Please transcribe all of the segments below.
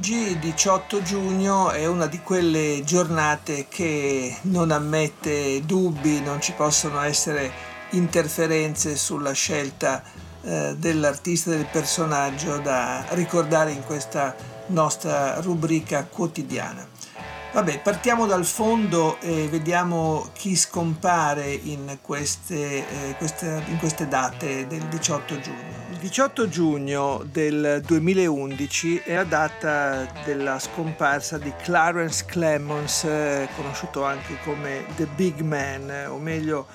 Oggi 18 giugno è una di quelle giornate che non ammette dubbi, non ci possono essere interferenze sulla scelta eh, dell'artista, del personaggio da ricordare in questa nostra rubrica quotidiana. Vabbè, partiamo dal fondo e vediamo chi scompare in queste, eh, queste, in queste date del 18 giugno. Il 18 giugno del 2011 è la data della scomparsa di Clarence Clemons, eh, conosciuto anche come The Big Man, o meglio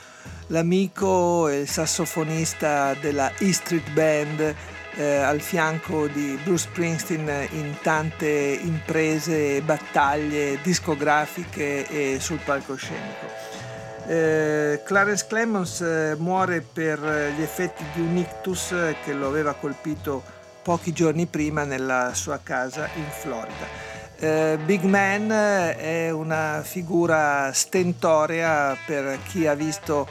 l'amico e il sassofonista della E Street Band eh, al fianco di Bruce Springsteen in tante imprese e battaglie discografiche e sul palcoscenico. Eh, Clarence Clemons eh, muore per gli effetti di un ictus che lo aveva colpito pochi giorni prima nella sua casa in Florida. Eh, Big Man è una figura stentorea per chi ha visto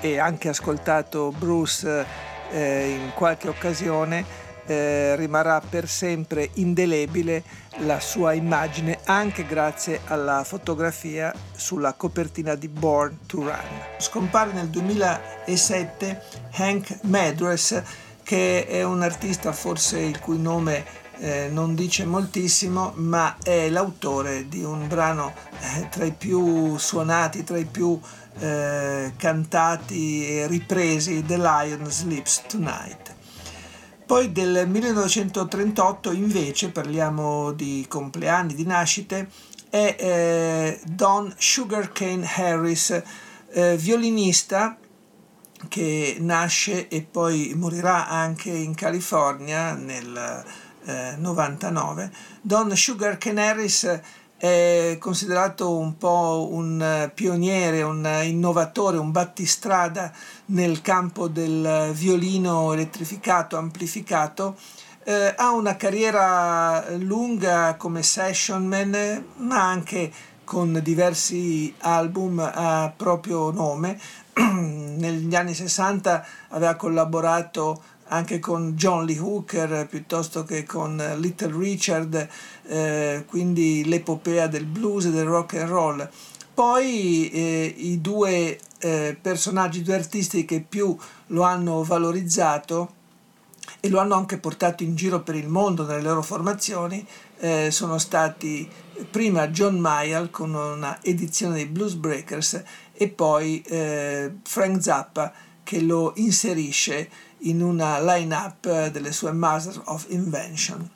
e anche ascoltato Bruce eh, in qualche occasione eh, rimarrà per sempre indelebile la sua immagine anche grazie alla fotografia sulla copertina di Born to Run. Scompare nel 2007 Hank Madras che è un artista forse il cui nome eh, non dice moltissimo, ma è l'autore di un brano eh, tra i più suonati, tra i più eh, cantati e ripresi The Lion Sleeps Tonight. Poi del 1938 invece, parliamo di compleanni, di nascite, è eh, Don Sugarcane Harris, eh, violinista che nasce e poi morirà anche in California nel 99. Don Sugarcane Harris è considerato un po' un pioniere, un innovatore, un battistrada nel campo del violino elettrificato, amplificato. Eh, ha una carriera lunga come session man, ma anche con diversi album a proprio nome. Negli anni 60 aveva collaborato anche con John Lee Hooker piuttosto che con Little Richard, eh, quindi l'epopea del blues e del rock and roll. Poi eh, i due eh, personaggi, due artisti che più lo hanno valorizzato e lo hanno anche portato in giro per il mondo nelle loro formazioni eh, sono stati prima John Mayall con una edizione dei Blues Breakers e poi eh, Frank Zappa che lo inserisce in una line-up delle sue Masters of Invention.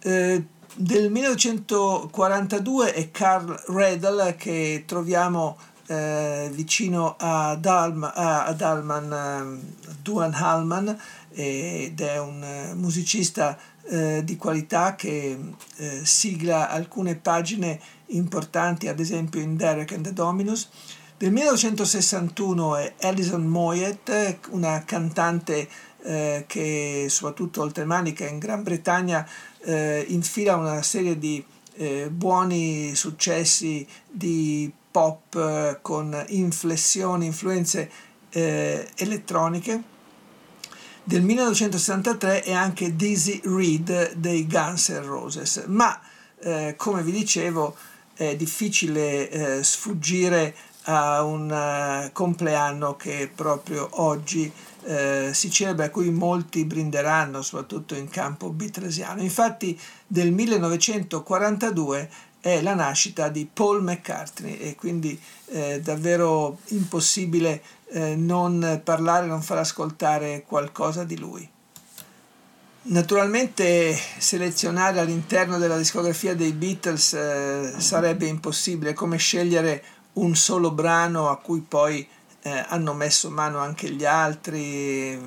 Eh, del 1942 è Carl Redel che troviamo eh, vicino ad, Alma, ad Alman, eh, Duan Hallman ed è un eh, musicista eh, di qualità che eh, sigla alcune pagine importanti ad esempio in Derek and the Dominus del 1961 è Alison Moyet, una cantante eh, che soprattutto oltremanica in Gran Bretagna eh, infila una serie di eh, buoni successi di pop eh, con inflessioni, influenze eh, elettroniche. Del 1963 è anche Dizzy Reed dei Guns N' Roses, ma eh, come vi dicevo è difficile sfuggire a un uh, compleanno che proprio oggi eh, si celebra, a cui molti brinderanno, soprattutto in campo bitresiano. Infatti del 1942 è la nascita di Paul McCartney e quindi è eh, davvero impossibile eh, non parlare, non far ascoltare qualcosa di lui. Naturalmente selezionare all'interno della discografia dei Beatles eh, sarebbe impossibile, come scegliere un solo brano a cui poi eh, hanno messo mano anche gli altri,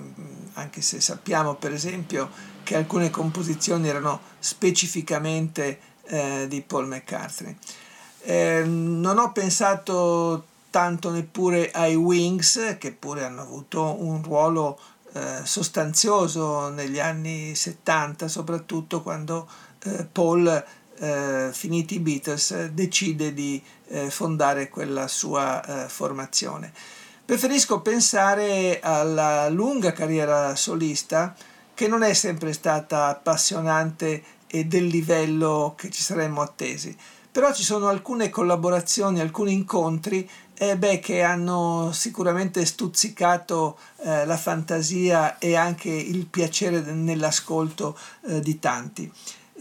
anche se sappiamo per esempio che alcune composizioni erano specificamente eh, di Paul McCartney. Eh, non ho pensato tanto neppure ai Wings, che pure hanno avuto un ruolo eh, sostanzioso negli anni 70, soprattutto quando eh, Paul, eh, finiti i Beatles, decide di eh, fondare quella sua formazione. Preferisco pensare alla lunga carriera solista che non è sempre stata appassionante e del livello che ci saremmo attesi, però ci sono alcune collaborazioni, alcuni incontri eh beh, che hanno sicuramente stuzzicato eh, la fantasia e anche il piacere nell'ascolto eh, di tanti.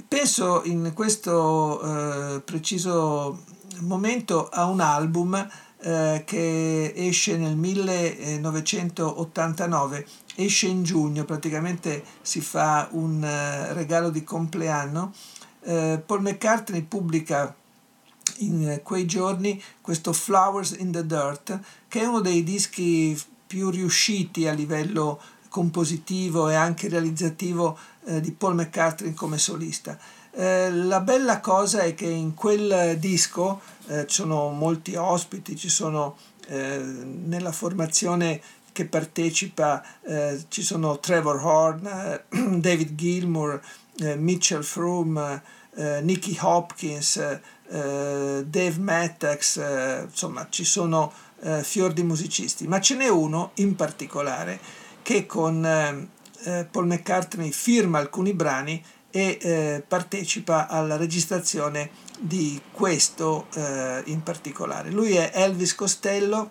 Penso in questo eh, preciso momento a un album eh, che esce nel 1989, esce in giugno, praticamente si fa un uh, regalo di compleanno. Uh, Paul McCartney pubblica in quei giorni questo Flowers in the Dirt, che è uno dei dischi più riusciti a livello compositivo e anche realizzativo eh, di Paul McCartney come solista. Eh, la bella cosa è che in quel disco eh, ci sono molti ospiti, ci sono eh, nella formazione che partecipa eh, ci sono Trevor Horn, eh, David Gilmour, Mitchell Froome, Nicky Hopkins, Dave Mattox, insomma ci sono fior di musicisti, ma ce n'è uno in particolare che con Paul McCartney firma alcuni brani e eh, partecipa alla registrazione di questo eh, in particolare. Lui è Elvis Costello,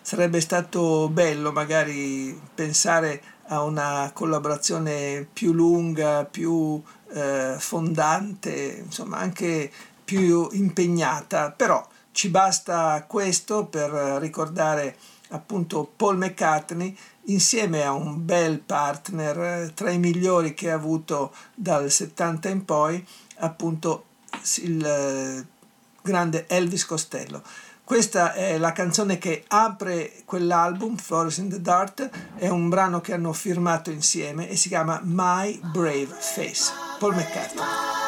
sarebbe stato bello magari pensare a una collaborazione più lunga, più eh, fondante, insomma anche più impegnata, però ci basta questo per ricordare appunto Paul McCartney insieme a un bel partner eh, tra i migliori che ha avuto dal 70 in poi, appunto il eh, grande Elvis Costello. Questa è la canzone che apre quell'album, Flores in the Dart, è un brano che hanno firmato insieme e si chiama My Brave Face, Paul McCartney.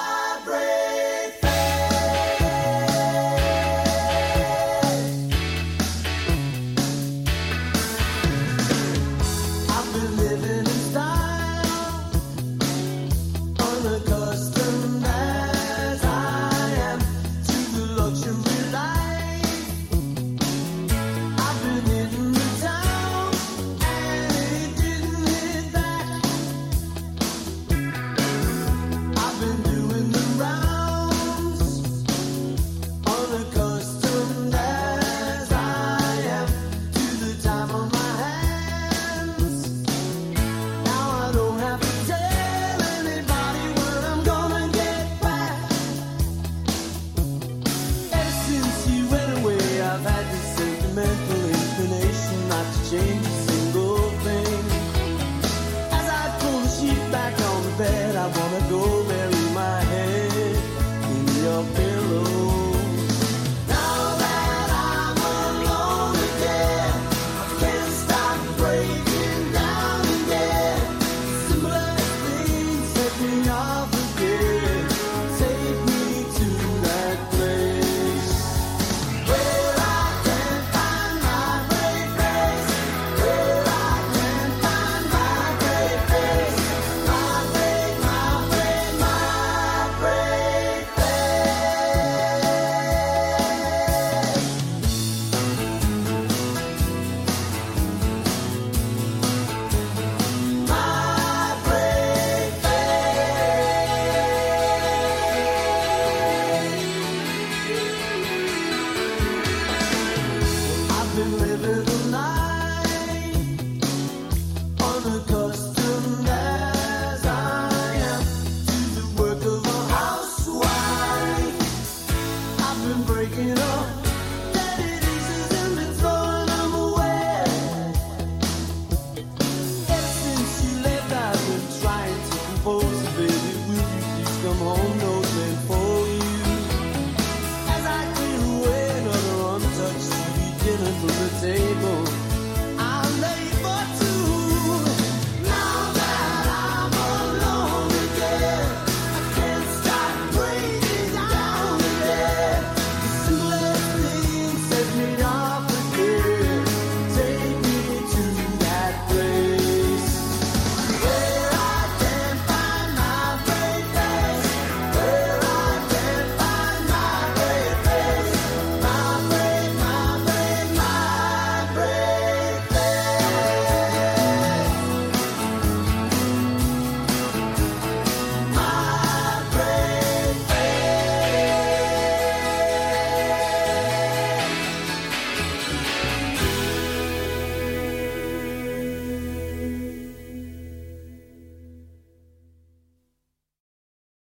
come no